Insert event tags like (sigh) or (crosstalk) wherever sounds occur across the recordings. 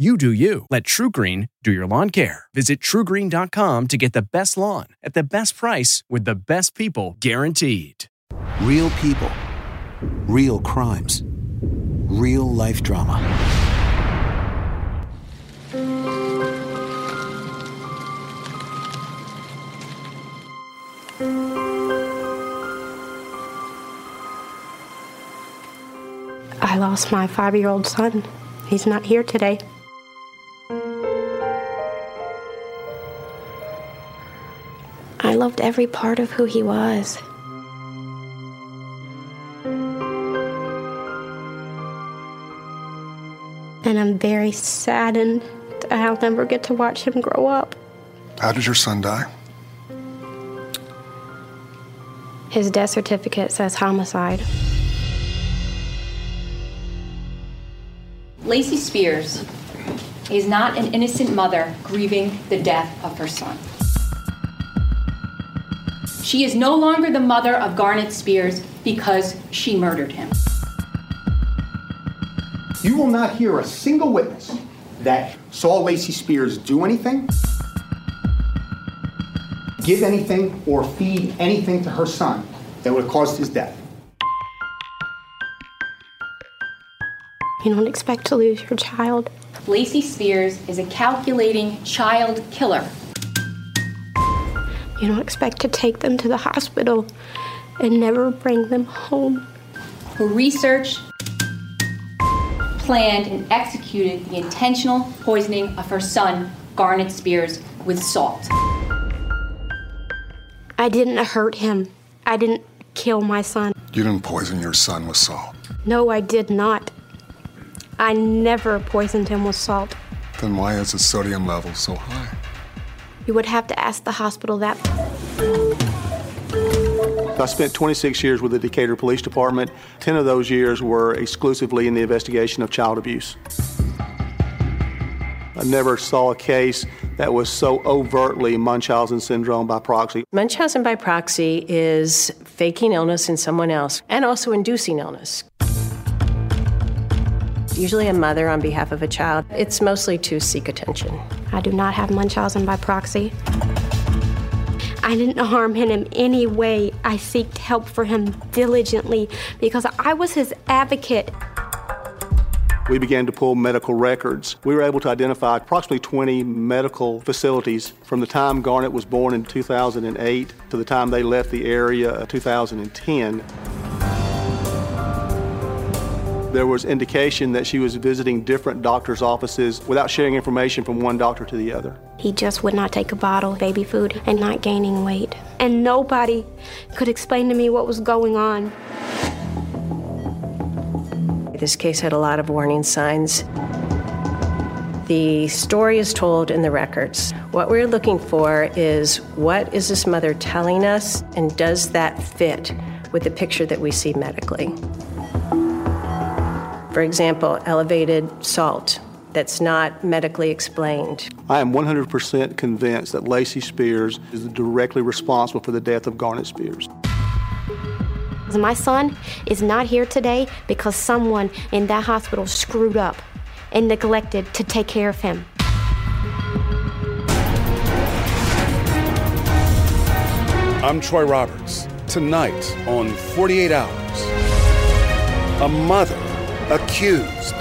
You do you. Let TruGreen do your lawn care. Visit trugreen.com to get the best lawn at the best price with the best people guaranteed. Real people, real crimes, real life drama. I lost my five year old son. He's not here today. Loved every part of who he was. And I'm very saddened that I'll never get to watch him grow up. How did your son die? His death certificate says homicide. Lacey Spears is not an innocent mother grieving the death of her son. She is no longer the mother of Garnett Spears because she murdered him. You will not hear a single witness that saw Lacey Spears do anything, give anything, or feed anything to her son that would have caused his death. You don't expect to lose your child. Lacey Spears is a calculating child killer. You don't expect to take them to the hospital and never bring them home. Who researched, planned, and executed the intentional poisoning of her son, Garnet Spears, with salt. I didn't hurt him. I didn't kill my son. You didn't poison your son with salt. No, I did not. I never poisoned him with salt. Then why is his sodium level so high? You would have to ask the hospital that. I spent 26 years with the Decatur Police Department. 10 of those years were exclusively in the investigation of child abuse. I never saw a case that was so overtly Munchausen syndrome by proxy. Munchausen by proxy is faking illness in someone else and also inducing illness. Usually a mother on behalf of a child. It's mostly to seek attention. I do not have Munchausen by proxy. I didn't harm him in any way. I sought help for him diligently because I was his advocate. We began to pull medical records. We were able to identify approximately 20 medical facilities from the time Garnett was born in 2008 to the time they left the area in 2010 there was indication that she was visiting different doctors' offices without sharing information from one doctor to the other. He just would not take a bottle of baby food and not gaining weight. And nobody could explain to me what was going on. This case had a lot of warning signs. The story is told in the records. What we're looking for is what is this mother telling us, and does that fit with the picture that we see medically. For example, elevated salt that's not medically explained. I am 100% convinced that Lacey Spears is directly responsible for the death of Garnett Spears. My son is not here today because someone in that hospital screwed up and neglected to take care of him. I'm Troy Roberts. Tonight on 48 Hours, a mother accused.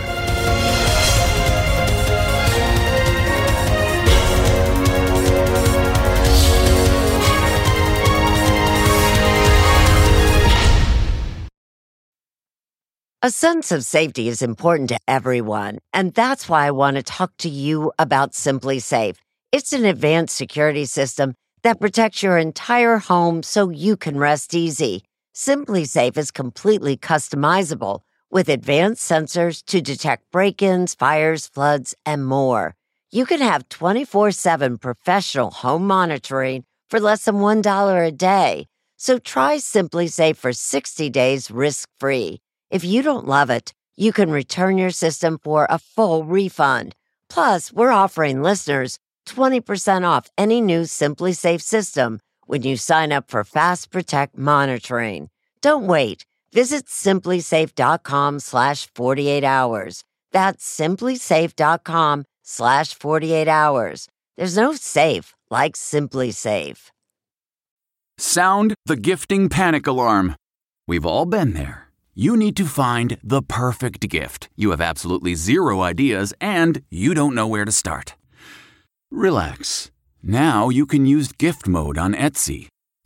A sense of safety is important to everyone, and that's why I want to talk to you about SimpliSafe. It's an advanced security system that protects your entire home so you can rest easy. SimpliSafe is completely customizable with advanced sensors to detect break-ins, fires, floods, and more. You can have 24/7 professional home monitoring for less than $1 a day. So try SimpliSafe for 60 days risk-free. If you don't love it, you can return your system for a full refund. Plus, we're offering listeners 20% off any new SimpliSafe system when you sign up for Fast Protect monitoring. Don't wait. Visit simplisafe.com slash 48 hours. That's simplisafe.com slash 48 hours. There's no safe like SimpliSafe. Sound the gifting panic alarm. We've all been there. You need to find the perfect gift. You have absolutely zero ideas and you don't know where to start. Relax. Now you can use gift mode on Etsy.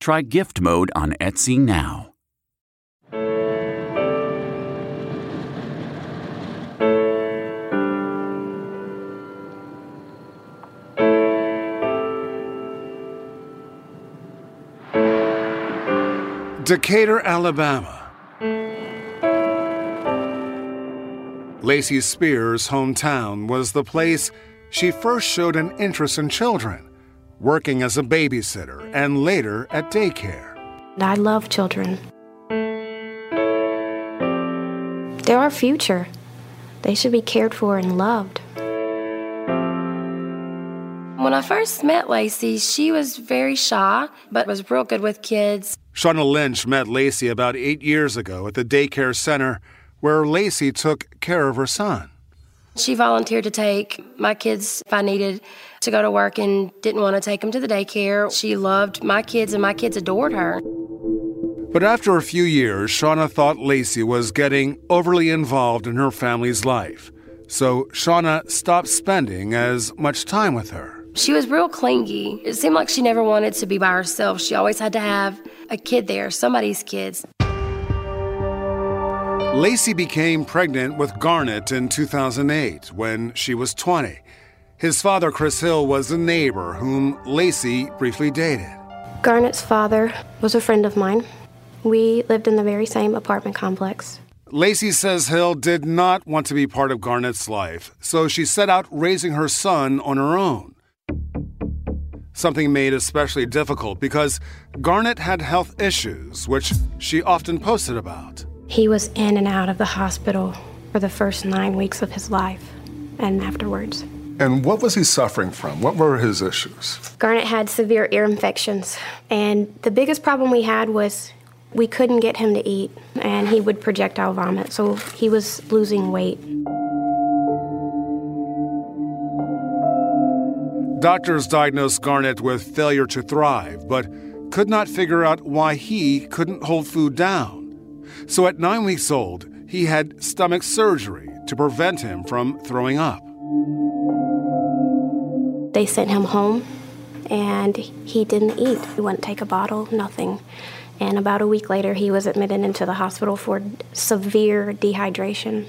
Try gift mode on Etsy now. Decatur, Alabama. Lacey Spears' hometown was the place she first showed an interest in children, working as a babysitter mm. and later at daycare. I love children. They're our future. They should be cared for and loved. When I first met Lacey, she was very shy, but was real good with kids. Shauna Lynch met Lacey about eight years ago at the daycare center where Lacey took care of her son. She volunteered to take my kids if I needed to go to work and didn't want to take them to the daycare. She loved my kids and my kids adored her. But after a few years, Shauna thought Lacey was getting overly involved in her family's life. So Shauna stopped spending as much time with her. She was real clingy. It seemed like she never wanted to be by herself. She always had to have a kid there, somebody's kids. Lacey became pregnant with Garnett in 2008 when she was 20. His father, Chris Hill, was a neighbor whom Lacey briefly dated. Garnett's father was a friend of mine. We lived in the very same apartment complex. Lacey says Hill did not want to be part of Garnett's life, so she set out raising her son on her own something made especially difficult because Garnett had health issues, which she often posted about. He was in and out of the hospital for the first nine weeks of his life and afterwards. And what was he suffering from? What were his issues? Garnett had severe ear infections, and the biggest problem we had was we couldn't get him to eat, and he would projectile vomit, so he was losing weight. Doctors diagnosed Garnett with failure to thrive, but could not figure out why he couldn't hold food down. So at nine weeks old, he had stomach surgery to prevent him from throwing up. They sent him home, and he didn't eat. He wouldn't take a bottle, nothing. And about a week later, he was admitted into the hospital for severe dehydration.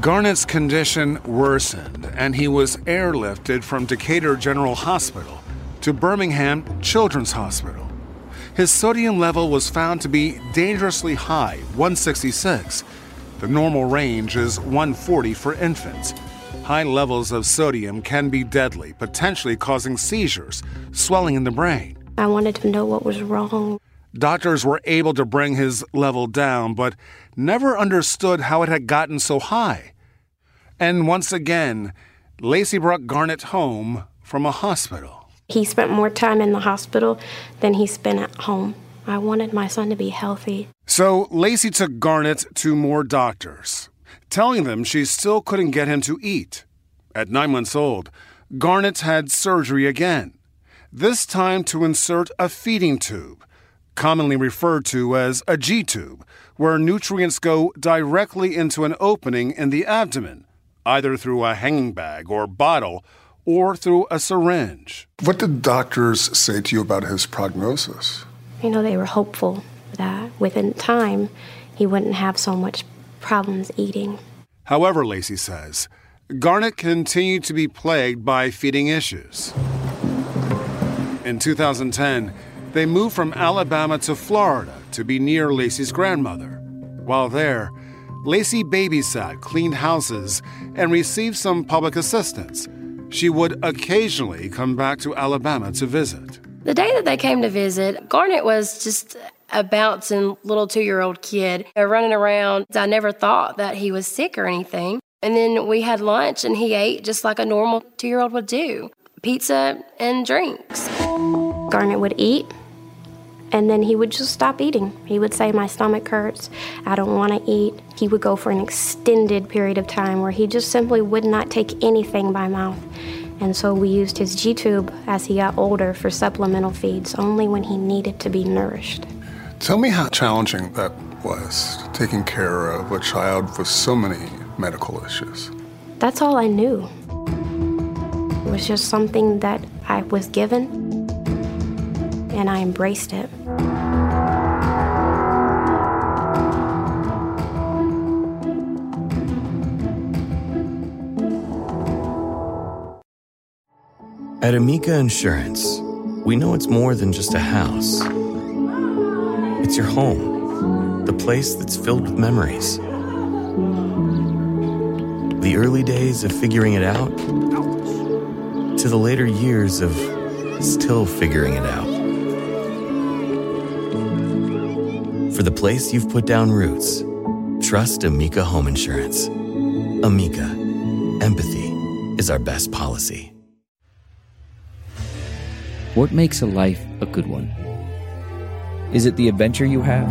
Garnett's condition worsened, and he was airlifted from Decatur General Hospital to Birmingham Children's Hospital. His sodium level was found to be dangerously high, 166. The normal range is 140 for infants. High levels of sodium can be deadly, potentially causing seizures, swelling in the brain. I wanted to know what was wrong. Doctors were able to bring his level down, but never understood how it had gotten so high. And once again, Lacey brought Garnett home from a hospital. He spent more time in the hospital than he spent at home. I wanted my son to be healthy. So Lacey took Garnett to more doctors, telling them she still couldn't get him to eat. At nine months old, Garnett had surgery again, this time to insert a feeding tube, commonly referred to as a G tube, where nutrients go directly into an opening in the abdomen, either through a hanging bag or bottle or through a syringe. What did doctors say to you about his prognosis? You know, they were hopeful that within time he wouldn't have so much problems eating. However, Lacey says, Garnett continued to be plagued by feeding issues. In 2010, they moved from Alabama to Florida to be near Lacey's grandmother. While there, Lacey babysat, cleaned houses, and received some public assistance. She would occasionally come back to Alabama to visit. The day that they came to visit, Garnett was just a bouncing little two year old kid uh, running around. I never thought that he was sick or anything. And then we had lunch and he ate just like a normal two year old would do pizza and drinks. Garnett would eat and then he would just stop eating. He would say, My stomach hurts. I don't want to eat. He would go for an extended period of time where he just simply would not take anything by mouth. And so we used his G tube as he got older for supplemental feeds only when he needed to be nourished. Tell me how challenging that was, taking care of a child with so many medical issues. That's all I knew. It was just something that I was given, and I embraced it. At Amica Insurance, we know it's more than just a house. It's your home, the place that's filled with memories. The early days of figuring it out to the later years of still figuring it out. For the place you've put down roots, trust Amica Home Insurance. Amica, empathy is our best policy. What makes a life a good one? Is it the adventure you have?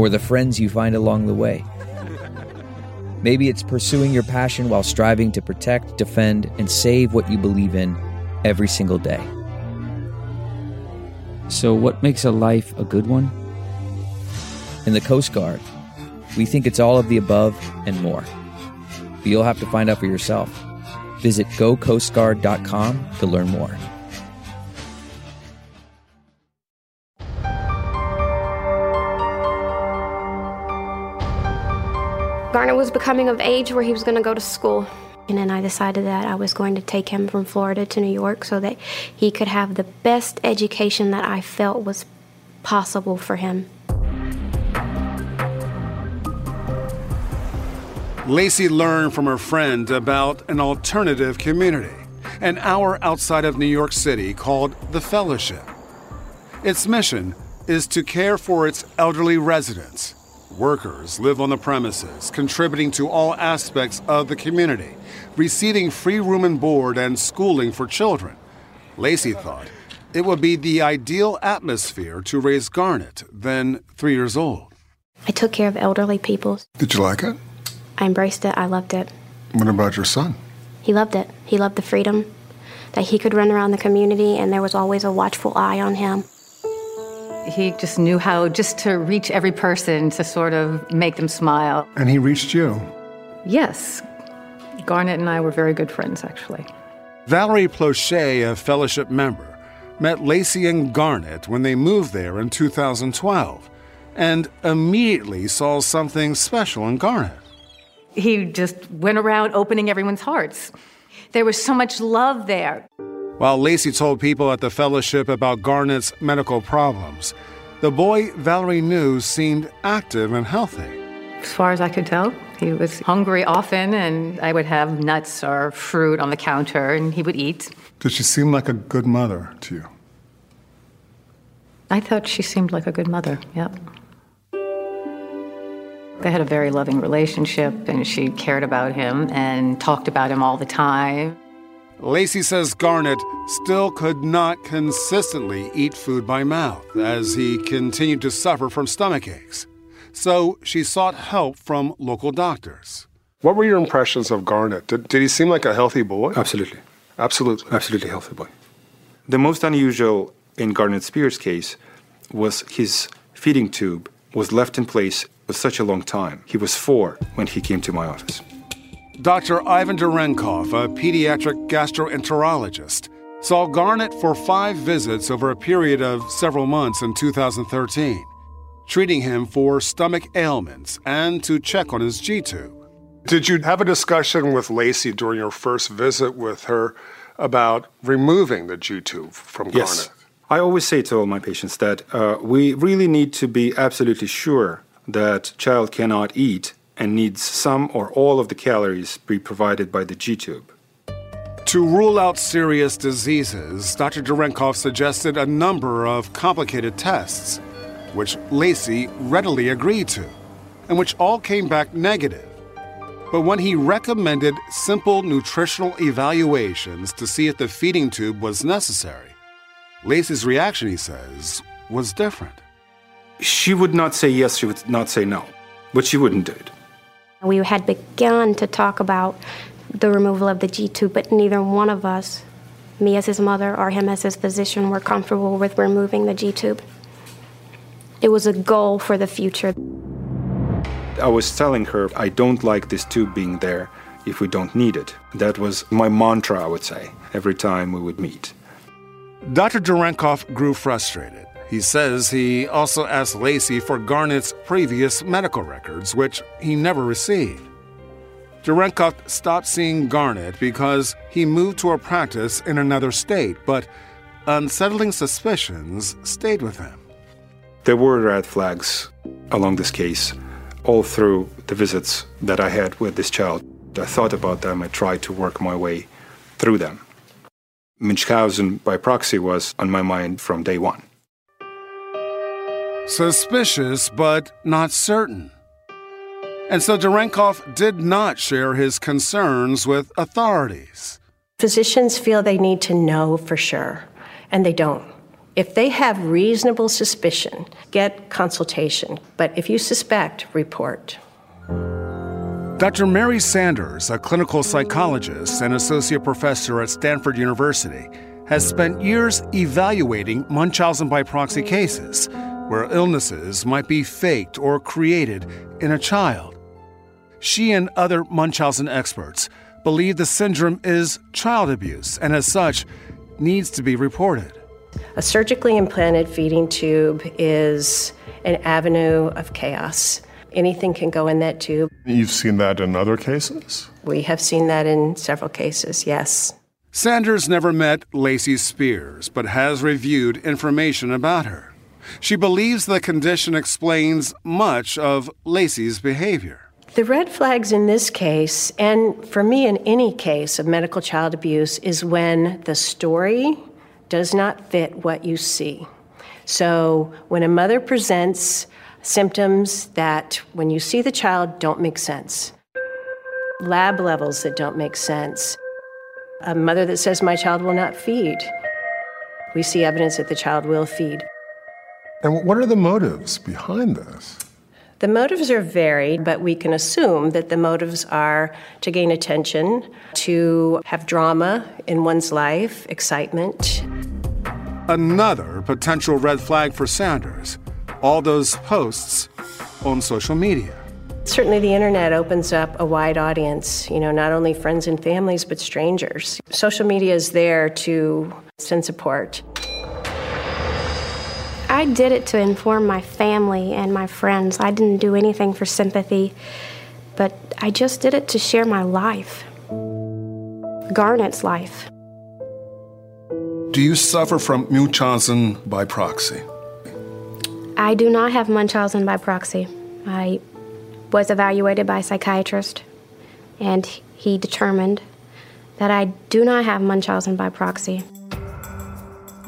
Or the friends you find along the way? Maybe it's pursuing your passion while striving to protect, defend, and save what you believe in every single day. So, what makes a life a good one? In the Coast Guard, we think it's all of the above and more. But you'll have to find out for yourself. Visit gocoastguard.com to learn more. Garnett was becoming of age where he was going to go to school. And then I decided that I was going to take him from Florida to New York so that he could have the best education that I felt was possible for him. Lacey learned from her friend about an alternative community, an hour outside of New York City called The Fellowship. Its mission is to care for its elderly residents. Workers live on the premises, contributing to all aspects of the community, receiving free room and board and schooling for children. Lacey thought it would be the ideal atmosphere to raise Garnett, then three years old. I took care of elderly people. Did you like it? I embraced it. I loved it. What about your son? He loved it. He loved the freedom that he could run around the community and there was always a watchful eye on him. He just knew how just to reach every person to sort of make them smile. And he reached you? Yes. Garnett and I were very good friends, actually. Valerie Plochet, a fellowship member, met Lacey and Garnett when they moved there in 2012 and immediately saw something special in Garnett. He just went around opening everyone's hearts. There was so much love there. While Lacey told people at the fellowship about Garnett's medical problems, the boy Valerie knew seemed active and healthy. As far as I could tell, he was hungry often, and I would have nuts or fruit on the counter, and he would eat. Did she seem like a good mother to you? I thought she seemed like a good mother, yep. They had a very loving relationship, and she cared about him and talked about him all the time. Lacey says Garnett still could not consistently eat food by mouth as he continued to suffer from stomach aches. So she sought help from local doctors. What were your impressions of Garnett? Did, did he seem like a healthy boy? Absolutely. Absolutely. Absolutely healthy boy. The most unusual in Garnett Spears' case was his feeding tube was left in place for such a long time. He was four when he came to my office. Dr. Ivan Durenkov, a pediatric gastroenterologist, saw Garnett for five visits over a period of several months in 2013, treating him for stomach ailments and to check on his G tube. Did you have a discussion with Lacey during your first visit with her about removing the G tube from Garnett? Yes. Garnett? I always say to all my patients that uh, we really need to be absolutely sure that child cannot eat and needs some or all of the calories be provided by the G tube. To rule out serious diseases, Dr. Durenkov suggested a number of complicated tests, which Lacey readily agreed to, and which all came back negative. But when he recommended simple nutritional evaluations to see if the feeding tube was necessary, Lacey's reaction, he says, was different. She would not say yes, she would not say no, but she wouldn't do it. We had begun to talk about the removal of the G tube, but neither one of us, me as his mother or him as his physician, were comfortable with removing the G tube. It was a goal for the future. I was telling her I don't like this tube being there if we don't need it. That was my mantra, I would say, every time we would meet. Dr. Durenkov grew frustrated. He says he also asked Lacey for Garnett's previous medical records, which he never received. Durenkov stopped seeing Garnett because he moved to a practice in another state, but unsettling suspicions stayed with him. There were red flags along this case all through the visits that I had with this child. I thought about them, I tried to work my way through them. Munchausen by proxy was on my mind from day one. Suspicious, but not certain. And so Durenkov did not share his concerns with authorities. Physicians feel they need to know for sure, and they don't. If they have reasonable suspicion, get consultation. But if you suspect, report. Dr. Mary Sanders, a clinical psychologist and associate professor at Stanford University, has spent years evaluating Munchausen by proxy cases where illnesses might be faked or created in a child. She and other Munchausen experts believe the syndrome is child abuse and, as such, needs to be reported. A surgically implanted feeding tube is an avenue of chaos. Anything can go in that tube. You've seen that in other cases? We have seen that in several cases, yes. Sanders never met Lacey Spears, but has reviewed information about her. She believes the condition explains much of Lacey's behavior. The red flags in this case, and for me in any case of medical child abuse, is when the story does not fit what you see. So when a mother presents symptoms that, when you see the child, don't make sense, lab levels that don't make sense, a mother that says, My child will not feed, we see evidence that the child will feed. And what are the motives behind this? The motives are varied, but we can assume that the motives are to gain attention, to have drama in one's life, excitement. Another potential red flag for Sanders all those posts on social media. Certainly, the internet opens up a wide audience, you know, not only friends and families, but strangers. Social media is there to send support. I did it to inform my family and my friends. I didn't do anything for sympathy, but I just did it to share my life. Garnett's life. Do you suffer from Munchausen by proxy? I do not have Munchausen by proxy. I was evaluated by a psychiatrist, and he determined that I do not have Munchausen by proxy.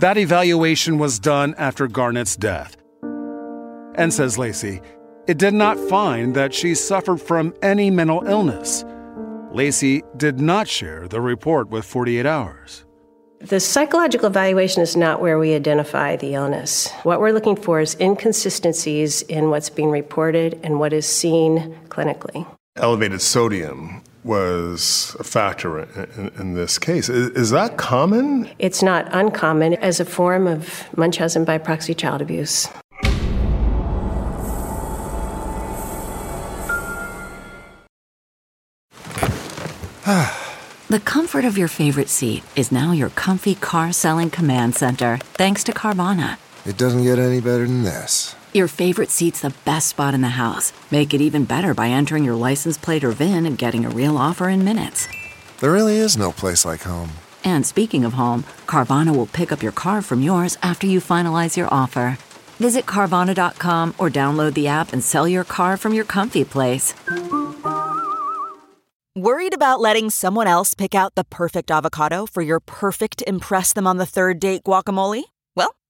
That evaluation was done after Garnett's death. And says Lacey, it did not find that she suffered from any mental illness. Lacey did not share the report with 48 Hours. The psychological evaluation is not where we identify the illness. What we're looking for is inconsistencies in what's being reported and what is seen clinically. Elevated sodium was a factor in, in, in this case. Is, is, that common? It's not uncommon as a form of Munchausen by proxy child abuse. (sighs) The comfort of your favorite seat is now your comfy car selling command center, thanks to Carvana. It doesn't get any better than this. Your favorite seat's the best spot in the house. Make it even better by entering your license plate or VIN and getting a real offer in minutes. There really is no place like home. And speaking of home, Carvana will pick up your car from yours after you finalize your offer. Visit Carvana.com or download the app and sell your car from your comfy place. Worried about letting someone else pick out the perfect avocado for your perfect Impress Them on the Third Date guacamole?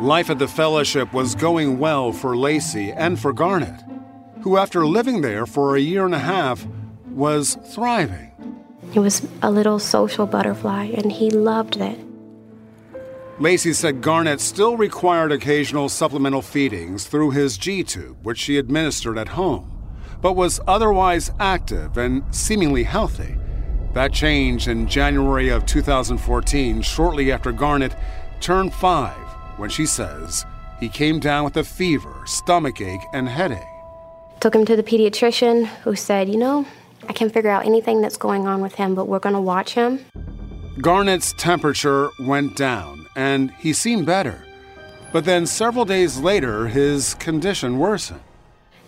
Life at the fellowship was going well for Lacey and for Garnett, who, after living there for a year and a half, was thriving. He was a little social butterfly, and he loved that. Lacey said Garnett still required occasional supplemental feedings through his G tube, which she administered at home, but was otherwise active and seemingly healthy. That changed in January of 2014, shortly after Garnett turned five, when she says he came down with a fever, stomach ache, and headache. Took him to the pediatrician, who said, You know, I can't figure out anything that's going on with him, but we're going to watch him. Garnett's temperature went down and he seemed better. But then several days later, his condition worsened.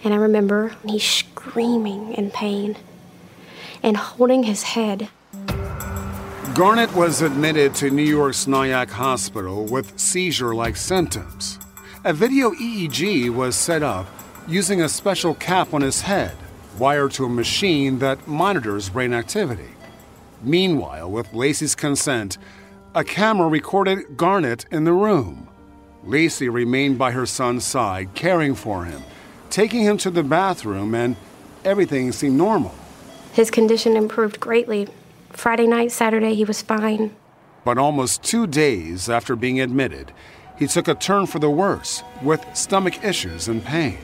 And I remember he screaming in pain and holding his head. Garnett was admitted to New York's Nyack Hospital with seizure like symptoms. A video EEG was set up using a special cap on his head, wired to a machine that monitors brain activity. Meanwhile, with Lacey's consent, a camera recorded Garnett in the room. Lacey remained by her son's side, caring for him, taking him to the bathroom, and everything seemed normal. His condition improved greatly. Friday night, Saturday, he was fine. But almost two days after being admitted, he took a turn for the worse with stomach issues and pain.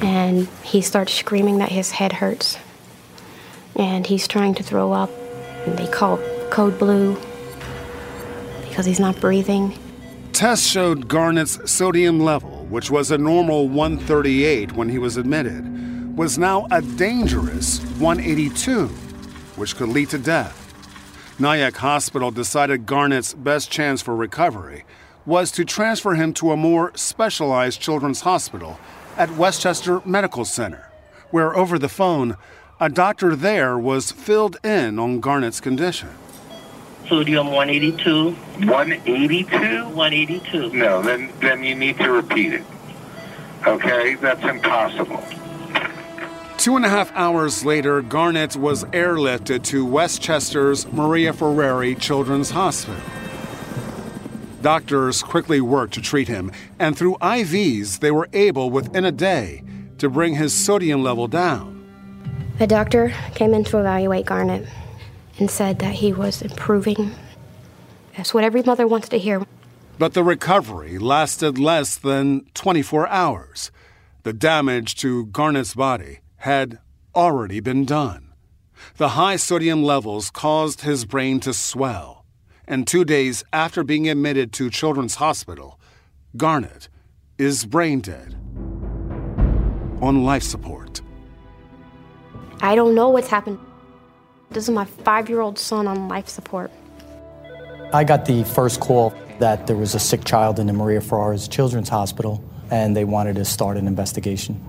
And he starts screaming that his head hurts. And he's trying to throw up. And they call code blue because he's not breathing. Tests showed Garnett's sodium level, which was a normal 138 when he was admitted, was now a dangerous 182, which could lead to death. Nyack Hospital decided Garnett's best chance for recovery was to transfer him to a more specialized children's hospital at Westchester Medical Center, where over the phone, a doctor there was filled in on Garnett's condition sodium 182. 182? 182. No, then, then you need to repeat it. Okay? That's impossible. Two and a half hours later, Garnett was airlifted to Westchester's Maria Fareri Children's Hospital. Doctors quickly worked to treat him, and through IVs, they were able within a day to bring his sodium level down. A doctor came in to evaluate Garnett and said that he was improving. That's what every mother wants to hear. But the recovery lasted less than 24 hours. The damage to Garnett's body had already been done. The high sodium levels caused his brain to swell, and two days after being admitted to Children's Hospital, Garnett is brain dead on life support. I don't know what's happened. This is my five year old son on life support. I got the first call that there was a sick child in the Maria Fareri's Children's Hospital, and they wanted to start an investigation.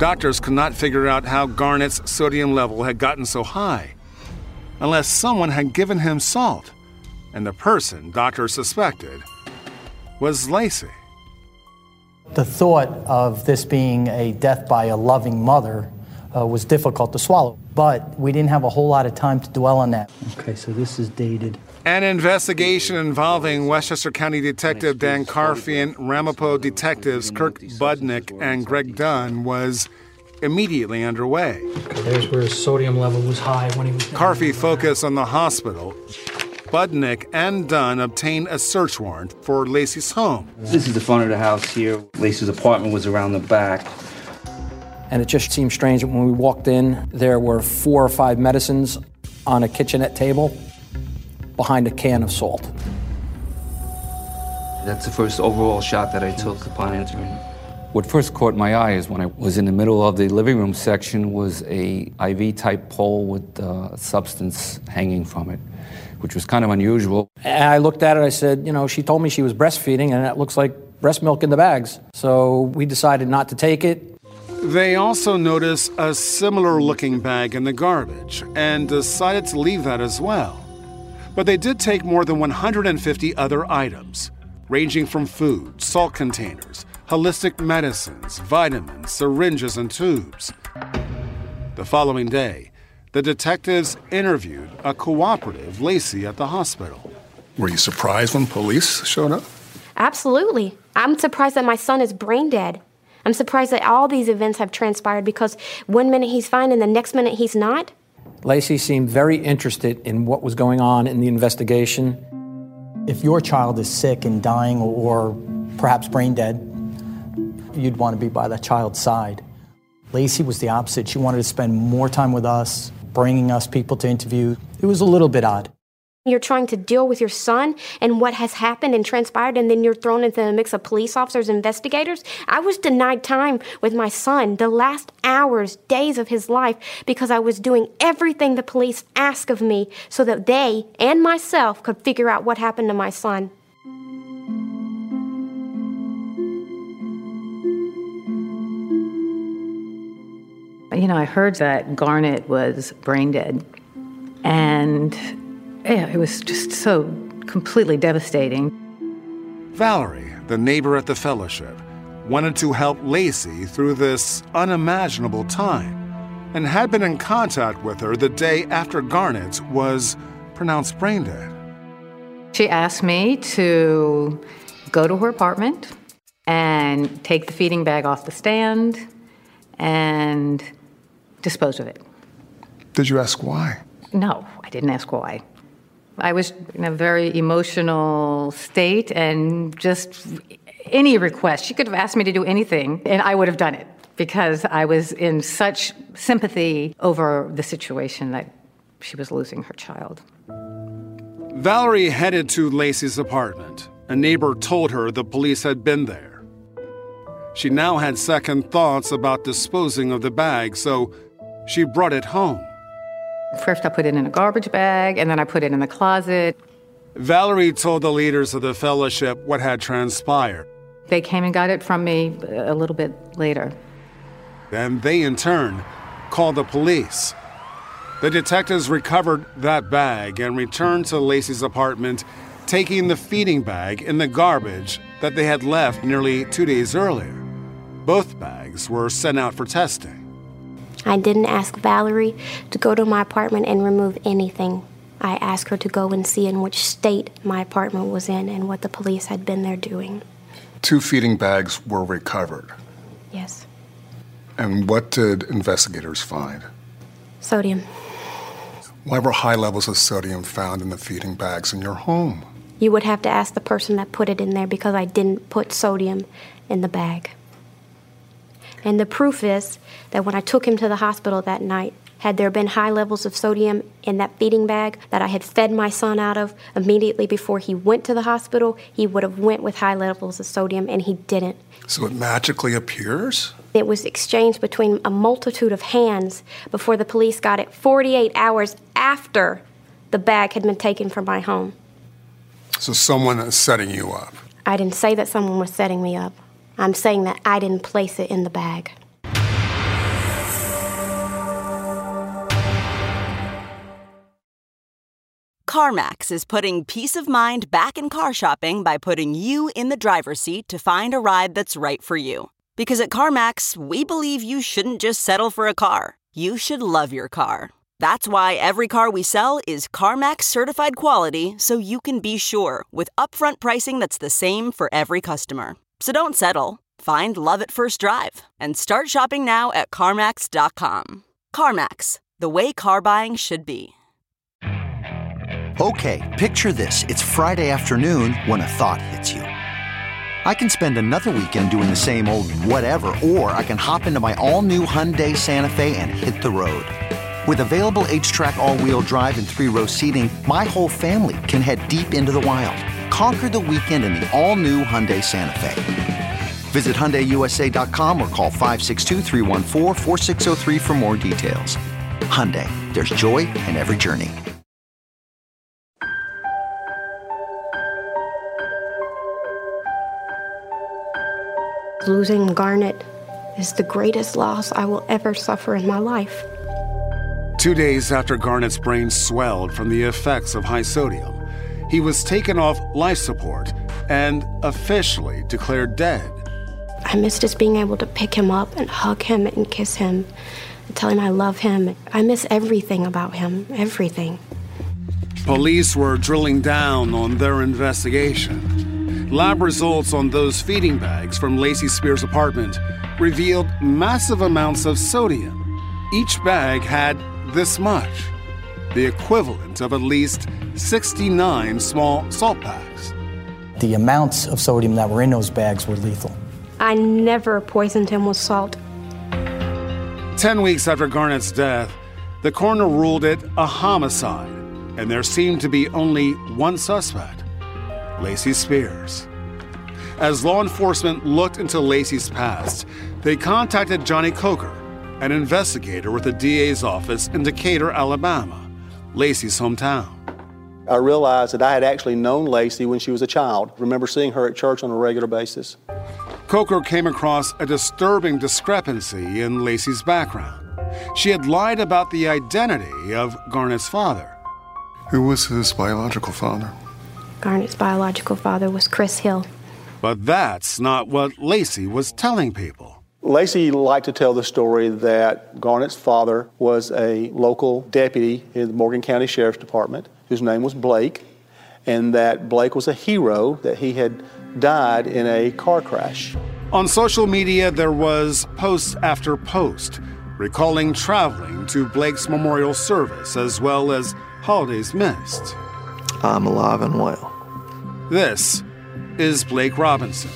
Doctors could not figure out how Garnett's sodium level had gotten so high, unless someone had given him salt, and the person doctors suspected was Lacey. The thought of this being a death by a loving mother uh, was difficult to swallow, but we didn't have a whole lot of time to dwell on that. Okay, so this is dated. An investigation involving Westchester County Detective Dan Carfey and Ramapo detectives Kirk Budnick and Greg Dunn was immediately underway. Okay, there's where his sodium level was high when he was. Carfey focused on the hospital. Budnick and Dunn obtained a search warrant for Lacey's home. This is the front of the house here. Lacey's apartment was around the back. And it just seemed strange that when we walked in, there were four or five medicines on a kitchenette table behind a can of salt. That's the first overall shot that I took upon entering. What first caught my eye is when I was in the middle of the living room section was a IV type pole with uh, substance hanging from it, which was kind of unusual. And I looked at it, I said, you know, she told me she was breastfeeding and it looks like breast milk in the bags. So we decided not to take it. They also noticed a similar looking bag in the garbage and decided to leave that as well. But they did take more than 150 other items, ranging from food, salt containers, holistic medicines, vitamins, syringes, and tubes. The following day, the detectives interviewed a cooperative Lacey at the hospital. Were you surprised when police showed up? Absolutely. I'm surprised that my son is brain dead. I'm surprised that all these events have transpired because one minute he's fine and the next minute he's not. Lacey seemed very interested in what was going on in the investigation. If your child is sick and dying or perhaps brain dead, you'd want to be by that child's side. Lacey was the opposite. She wanted to spend more time with us, bringing us people to interview. It was a little bit odd. You're trying to deal with your son and what has happened and transpired, and then you're thrown into the mix of police officers, investigators. I was denied time with my son the last hours, days of his life because I was doing everything the police asked of me so that they and myself could figure out what happened to my son. You know, I heard that Garnett was brain dead. And yeah, it was just so completely devastating. Valerie, the neighbor at the fellowship, wanted to help Lacey through this unimaginable time and had been in contact with her the day after Garnett was pronounced brain dead. She asked me to go to her apartment and take the feeding bag off the stand and dispose of it. Did you ask why? No, I didn't ask why. I was in a very emotional state and just any request. She could have asked me to do anything, and I would have done it because I was in such sympathy over the situation that she was losing her child. Valerie headed to Lacey's apartment. A neighbor told her the police had been there. She now had second thoughts about disposing of the bag, so she brought it home. First, I put it in a garbage bag, and then I put it in the closet. Valerie told the leaders of the fellowship what had transpired. They came and got it from me a little bit later. And they, in turn, called the police. The detectives recovered that bag and returned to Lacey's apartment, taking the feeding bag in the garbage that they had left nearly two days earlier. Both bags were sent out for testing. I didn't ask Valerie to go to my apartment and remove anything. I asked her to go and see in which state my apartment was in and what the police had been there doing. Two feeding bags were recovered. Yes. And what did investigators find? Sodium. Why were high levels of sodium found in the feeding bags in your home? You would have to ask the person that put it in there because I didn't put sodium in the bag. And the proof is that when I took him to the hospital that night, had there been high levels of sodium in that feeding bag that I had fed my son out of immediately before he went to the hospital, he would have went with high levels of sodium and he didn't. So it magically appears? It was exchanged between a multitude of hands before the police got it 48 hours after the bag had been taken from my home. So someone is setting you up. I didn't say that someone was setting me up. I'm saying that I didn't place it in the bag. CarMax is putting peace of mind back in car shopping by putting you in the driver's seat to find a ride that's right for you. Because at CarMax, we believe you shouldn't just settle for a car, you should love your car. That's why every car we sell is CarMax certified quality so you can be sure with upfront pricing that's the same for every customer. So don't settle. Find love at first drive and start shopping now at CarMax.com. CarMax, the way car buying should be. Okay, picture this. It's Friday afternoon when a thought hits you. I can spend another weekend doing the same old whatever, or I can hop into my all new Hyundai Santa Fe and hit the road. With available HTRAC, all wheel drive, and three row seating, my whole family can head deep into the wild. Conquer the weekend in the all new Hyundai Santa Fe. Visit HyundaiUSA.com or call 562 for more details. Hyundai, there's joy in every journey. Losing Garnett is the greatest loss I will ever suffer in my life. Two days after Garnett's brain swelled from the effects of high sodium, he was taken off life support and officially declared dead. I miss just being able to pick him up and hug him and kiss him and tell him I love him. I miss everything about him, everything. Police were drilling down on their investigation. Lab results on those feeding bags from Lacey Spears' apartment revealed massive amounts of sodium. Each bag had this much, the equivalent of at least 69 small salt packs. The amounts of sodium that were in those bags were lethal. I never poisoned him with salt. Ten weeks after Garnett's death, the coroner ruled it a homicide, and there seemed to be only one suspect Lacey Spears. As law enforcement looked into Lacey's past, they contacted Johnny Coker, an investigator with the DA's office in Decatur, Alabama, Lacey's hometown. I realized that I had actually known Lacey when she was a child. Remember seeing her at church on a regular basis. Coker came across a disturbing discrepancy in Lacey's background. She had lied about the identity of Garnett's father. Who was his biological father? Garnett's biological father was Chris Hill. But that's not what Lacey was telling people. Lacey liked to tell the story that Garnett's father was a local deputy in the Morgan County Sheriff's Department whose name was Blake, and that Blake was a hero, that he had died in a car crash. On social media, there was post after post recalling traveling to Blake's memorial service as well as holidays missed. I'm alive and well. This is Blake Robinson,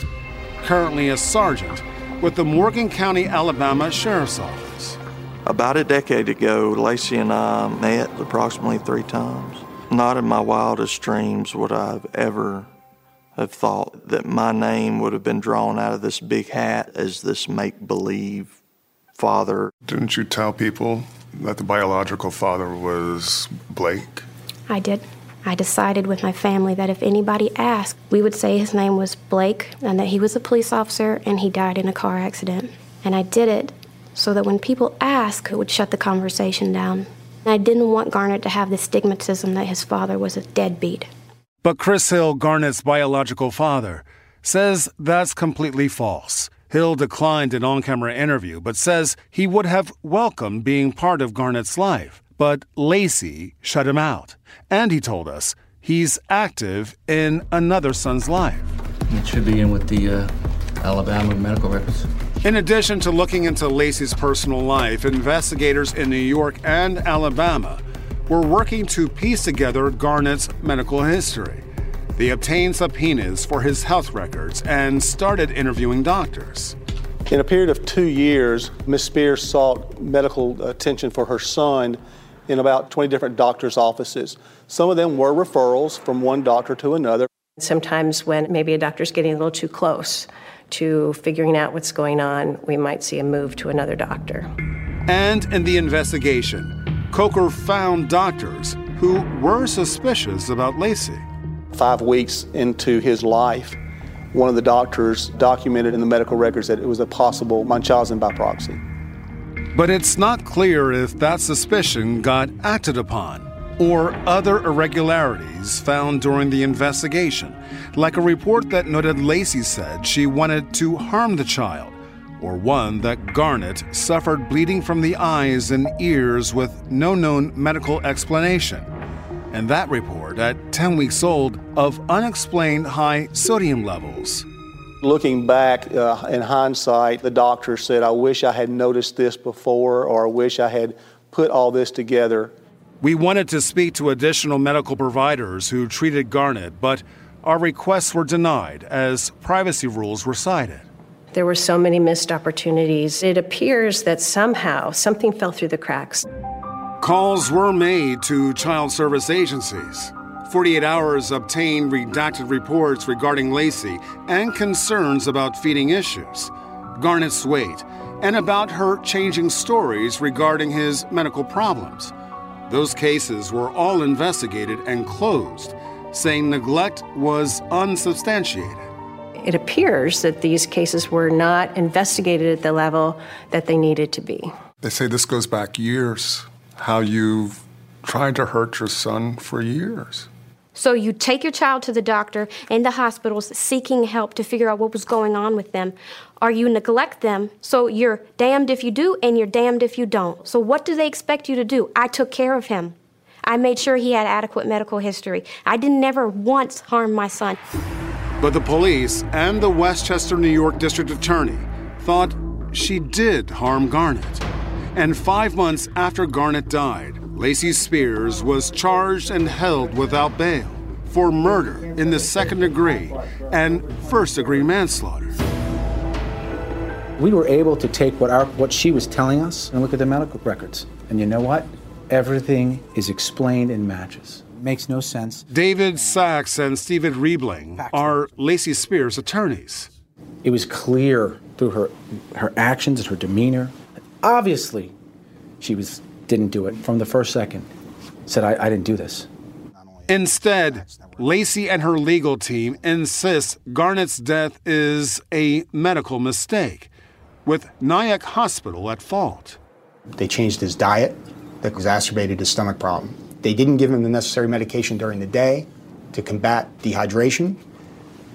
currently a sergeant with the Morgan County, Alabama Sheriff's Office. About a decade ago, Lacey and I met approximately three times. Not in my wildest dreams would I have ever have thought that my name would have been drawn out of this big hat as this make believe father. Didn't you tell people that the biological father was Blake? I did. I decided with my family that if anybody asked, we would say his name was Blake and that he was a police officer and he died in a car accident. And I did it so that when people ask, it would shut the conversation down. I didn't want Garnett to have the stigmatism that his father was a deadbeat. But Chris Hill, Garnett's biological father, says that's completely false. Hill declined an on camera interview, but says he would have welcomed being part of Garnett's life. But Lacey shut him out. And he told us he's active in another son's life. It should be in with the uh, Alabama medical records. In addition to looking into Lacey's personal life, investigators in New York and Alabama were working to piece together Garnett's medical history. They obtained subpoenas for his health records and started interviewing doctors. In a period of two years, Ms. Spears sought medical attention for her son in about 20 different doctors' offices. Some of them were referrals from one doctor to another. Sometimes, when maybe a doctor's getting a little too close to figuring out what's going on, we might see a move to another doctor. And in the investigation, Coker found doctors who were suspicious about Lacey. Five weeks into his life, one of the doctors documented in the medical records that it was a possible Munchausen by proxy. But it's not clear if that suspicion got acted upon or other irregularities found during the investigation, like a report that noted Lacey said she wanted to harm the child, or one that Garnett suffered bleeding from the eyes and ears with no known medical explanation. And that report, at 10 weeks old, of unexplained high sodium levels. Looking back uh, in hindsight, the doctor said, I wish I had noticed this before, or I wish I had put all this together. We wanted to speak to additional medical providers who treated Garnett, but our requests were denied as privacy rules were cited. There were so many missed opportunities. It appears that somehow something fell through the cracks. Calls were made to child service agencies. 48 Hours obtained redacted reports regarding Lacey and concerns about feeding issues, Garnett's weight, and about her changing stories regarding his medical problems. Those cases were all investigated and closed, saying neglect was unsubstantiated. It appears that these cases were not investigated at the level that they needed to be. They say this goes back years, how you've tried to hurt your son for years. So you take your child to the doctor and the hospitals seeking help to figure out what was going on with them, or you neglect them. So you're damned if you do and you're damned if you don't. So what do they expect you to do? I took care of him. I made sure he had adequate medical history. I didn't never once harm my son. But the police and the Westchester, New York District Attorney thought she did harm Garnett. And five months after Garnett died, Lacey Spears was charged and held without bail for murder in the second degree and first degree manslaughter. We were able to take what, our, what she was telling us and look at the medical records. And you know what? Everything is explained and matches. Makes no sense. David Sachs and Stephen Riebling are Lacey Spears' attorneys. It was clear through her, her actions and her demeanor. Obviously, she was didn't do it from the first second. Said, I, I didn't do this. Instead, Lacey and her legal team insist Garnett's death is a medical mistake, with Nyack Hospital at fault. They changed his diet that exacerbated his stomach problem. They didn't give him the necessary medication during the day to combat dehydration.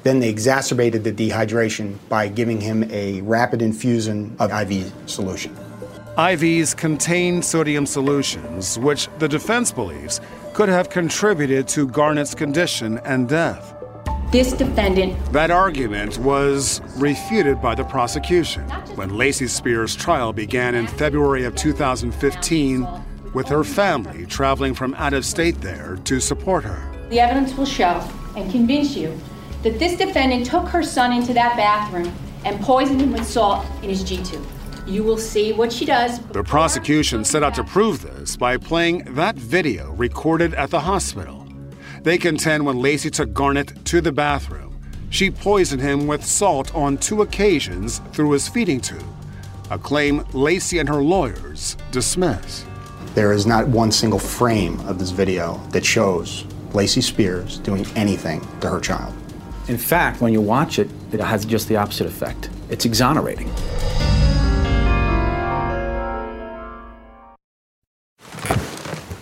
Then they exacerbated the dehydration by giving him a rapid infusion of IV solution. IVs contain sodium solutions, which the defense believes could have contributed to Garnett's condition and death. This defendant. That argument was refuted by the prosecution when Lacey Spears' trial began in February of 2015 with her family traveling from out of state there to support her. The evidence will show and convince you that this defendant took her son into that bathroom and poisoned him with salt in his G tube. You will see what she does. The prosecution set out to prove this by playing that video recorded at the hospital. They contend when Lacey took Garnett to the bathroom, she poisoned him with salt on two occasions through his feeding tube, a claim Lacey and her lawyers dismiss. There is not one single frame of this video that shows Lacey Spears doing anything to her child. In fact, when you watch it, it has just the opposite effect. It's exonerating.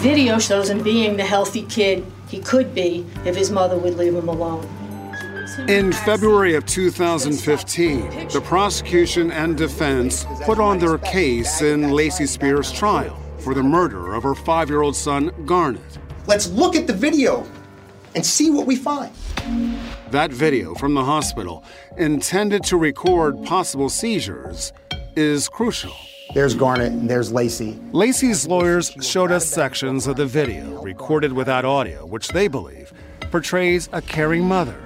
The video shows him being the healthy kid he could be if his mother would leave him alone. In February of 2015, the prosecution and defense put on their case in Lacey Spears' trial for the murder of her five year old son, Garnett. Let's look at the video and see what we find. That video from the hospital, intended to record possible seizures, is crucial. There's Garnett and there's Lacey. Lacey's lawyers showed us sections of the video recorded without audio, which they believe portrays a caring mother.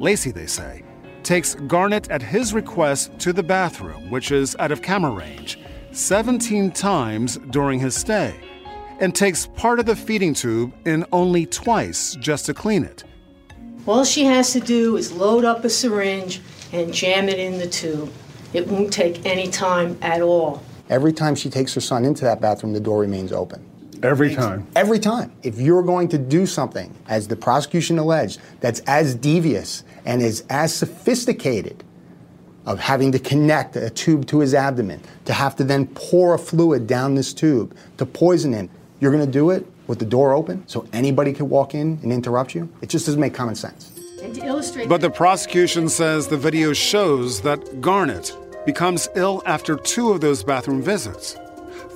Lacey, they say, takes Garnett at his request to the bathroom, which is out of camera range, 17 times during his stay, and takes part of the feeding tube in only twice just to clean it. All she has to do is load up a syringe and jam it in the tube. It won't take any time at all. Every time she takes her son into that bathroom, the door remains open. Every time. Every time. If you're going to do something, as the prosecution alleged, that's as devious and is as sophisticated of having to connect a tube to his abdomen, to have to then pour a fluid down this tube to poison him, you're going to do it with the door open so anybody can walk in and interrupt you? It just doesn't make common sense. And to illustrate But the prosecution says the video shows that Garnett becomes ill after two of those bathroom visits.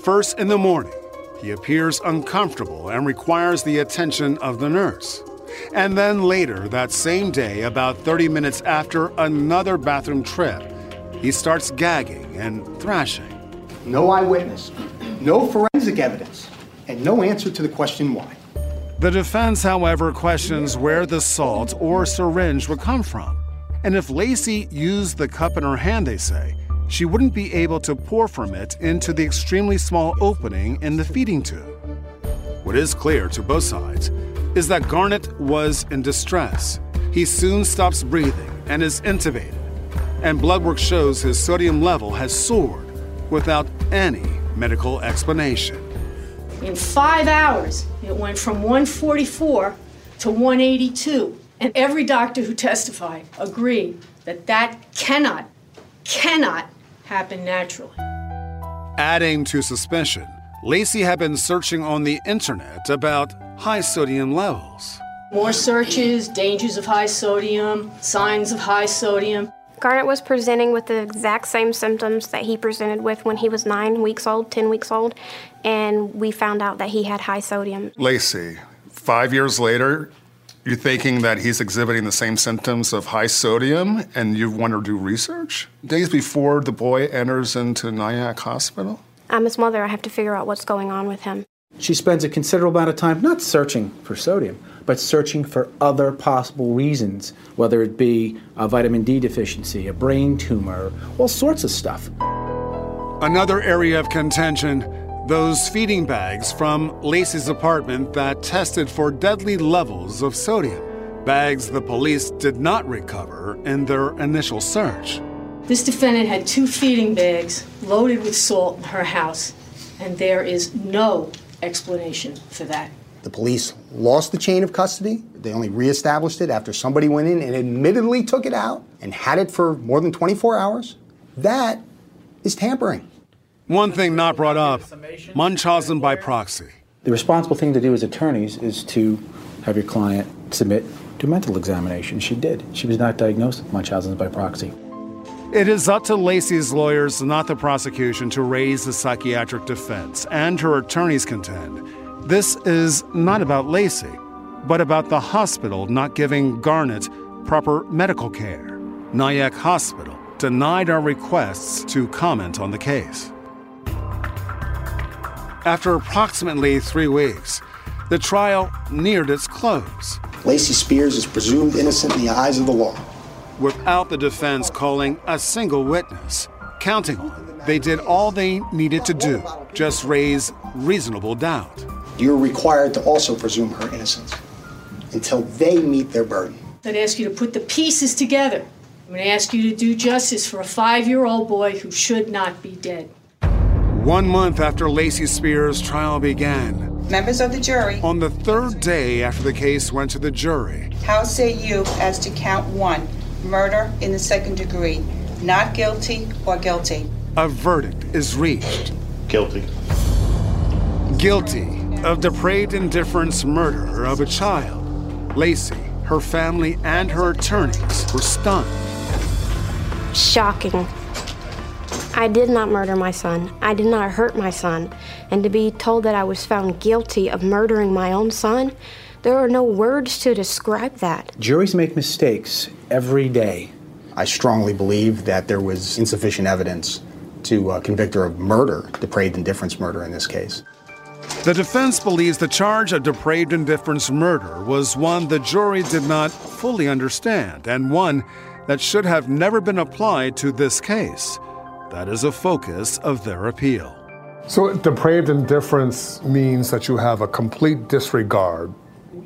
First in the morning, he appears uncomfortable and requires the attention of the nurse. And then later that same day, about 30 minutes after another bathroom trip, he starts gagging and thrashing. No eyewitness, no forensic evidence, and no answer to the question why. The defense, however, questions where the salt or syringe would come from. And if Lacey used the cup in her hand, they say, she wouldn't be able to pour from it into the extremely small opening in the feeding tube. What is clear to both sides is that Garnett was in distress. He soon stops breathing and is intubated, and blood work shows his sodium level has soared without any medical explanation. In five hours, it went from 144 to 182. And every doctor who testified agreed that that cannot, cannot happen naturally. Adding to suspicion, Lacey had been searching on the internet about high sodium levels. More searches, dangers of high sodium, signs of high sodium. Garnett was presenting with the exact same symptoms that he presented with when he was nine weeks old, 10 weeks old, and we found out that he had high sodium. Lacey, five years later, you're thinking that he's exhibiting the same symptoms of high sodium and you want to do research? Days before the boy enters into Nyack Hospital? I'm his mother. I have to figure out what's going on with him. She spends a considerable amount of time not searching for sodium, but searching for other possible reasons, whether it be a vitamin D deficiency, a brain tumor, all sorts of stuff. Another area of contention those feeding bags from Lacey's apartment that tested for deadly levels of sodium. Bags the police did not recover in their initial search. This defendant had two feeding bags loaded with salt in her house, and there is no explanation for that. The police lost the chain of custody. They only reestablished it after somebody went in and admittedly took it out and had it for more than 24 hours. That is tampering. One thing not brought up Munchausen by proxy. The responsible thing to do as attorneys is to have your client submit to mental examination. She did. She was not diagnosed with Munchausen by proxy. It is up to Lacey's lawyers, not the prosecution, to raise the psychiatric defense, and her attorneys contend this is not about Lacey, but about the hospital not giving Garnett proper medical care. Nyack Hospital denied our requests to comment on the case. After approximately three weeks, the trial neared its close. Lacey Spears is presumed innocent in the eyes of the law. Without the defense calling a single witness, counting on they did all they needed to do just raise reasonable doubt. You're required to also presume her innocence until they meet their burden. I'd ask you to put the pieces together. I'm going to ask you to do justice for a five year old boy who should not be dead. One month after Lacey Spears' trial began, Members of the jury, on the third day after the case went to the jury, how say you as to count one, murder in the second degree, not guilty or guilty? a verdict is reached. Guilty. Guilty of depraved indifference murder of a child. Lacey, her family, and her attorneys were stunned. Shocking. I did not murder my son. I did not hurt my son. And to be told that I was found guilty of murdering my own son, there are no words to describe that. Juries make mistakes every day. I strongly believe that there was insufficient evidence to uh, convict her of murder, depraved indifference murder in this case. The defense believes the charge of depraved indifference murder was one the jury did not fully understand and one that should have never been applied to this case. That is a focus of their appeal. So, depraved indifference means that you have a complete disregard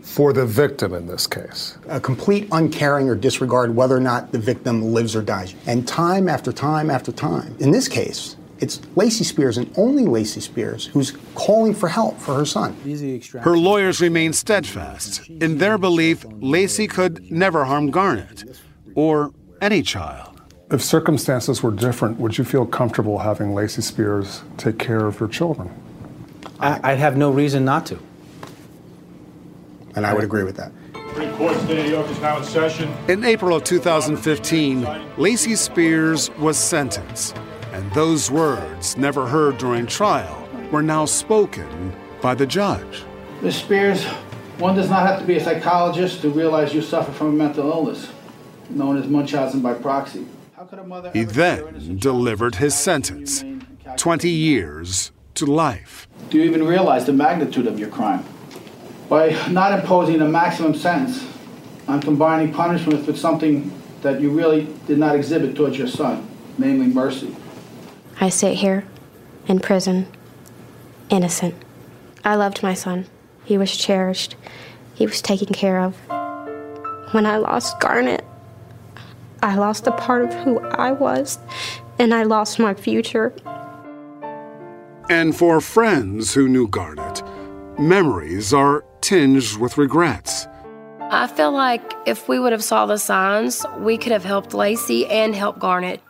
for the victim in this case. A complete uncaring or disregard whether or not the victim lives or dies. And time after time after time. In this case, it's Lacey Spears and only Lacey Spears who's calling for help for her son. Her lawyers remain steadfast in their belief Lacey could never harm Garnett or any child. If circumstances were different, would you feel comfortable having Lacey Spears take care of your children? I, I'd have no reason not to. And I would agree with that. Supreme Court of New York is now in session. In April of 2015, Lacey Spears was sentenced, and those words, never heard during trial, were now spoken by the judge. Ms. Spears, one does not have to be a psychologist to realize you suffer from a mental illness, known as Munchausen by proxy. He then delivered his sentence 20 years to life. Do you even realize the magnitude of your crime? By not imposing a maximum sentence, I'm combining punishment with something that you really did not exhibit towards your son, namely mercy. I sit here in prison, innocent. I loved my son. He was cherished. He was taken care of. When I lost Garnett, I lost a part of who I was, and I lost my future. And for friends who knew Garnett, memories are tinged with regrets. I feel like if we would have saw the signs, we could have helped Lacey and helped Garnett.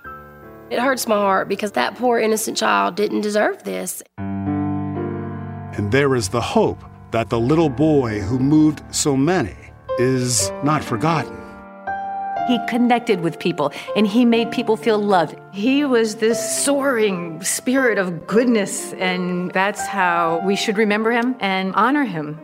It hurts my heart because that poor innocent child didn't deserve this. And there is the hope that the little boy who moved so many is not forgotten. He connected with people and he made people feel loved. He was this soaring spirit of goodness, and that's how we should remember him and honor him.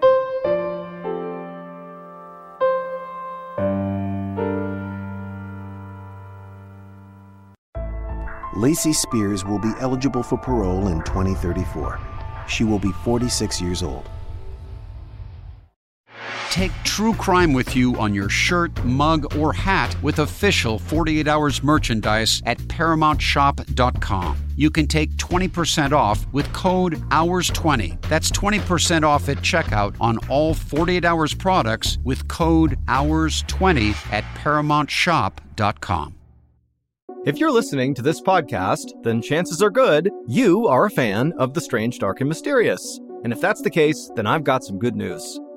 Lacey Spears will be eligible for parole in 2034. She will be 46 years old. Take true crime with you on your shirt, mug, or hat with official 48 Hours merchandise at ParamountShop.com. You can take 20% off with code HOURS20. That's 20% off at checkout on all 48 Hours products with code HOURS20 at ParamountShop.com. If you're listening to this podcast, then chances are good you are a fan of The Strange, Dark, and Mysterious. And if that's the case, then I've got some good news.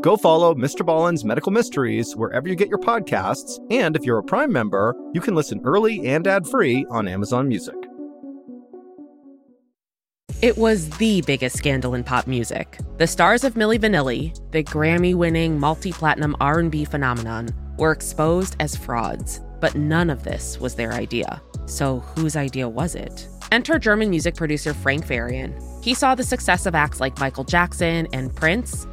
Go follow Mr. Ballen's Medical Mysteries wherever you get your podcasts, and if you're a Prime member, you can listen early and ad free on Amazon Music. It was the biggest scandal in pop music. The stars of Milli Vanilli, the Grammy-winning multi-platinum R&B phenomenon, were exposed as frauds. But none of this was their idea. So whose idea was it? Enter German music producer Frank Farian. He saw the success of acts like Michael Jackson and Prince,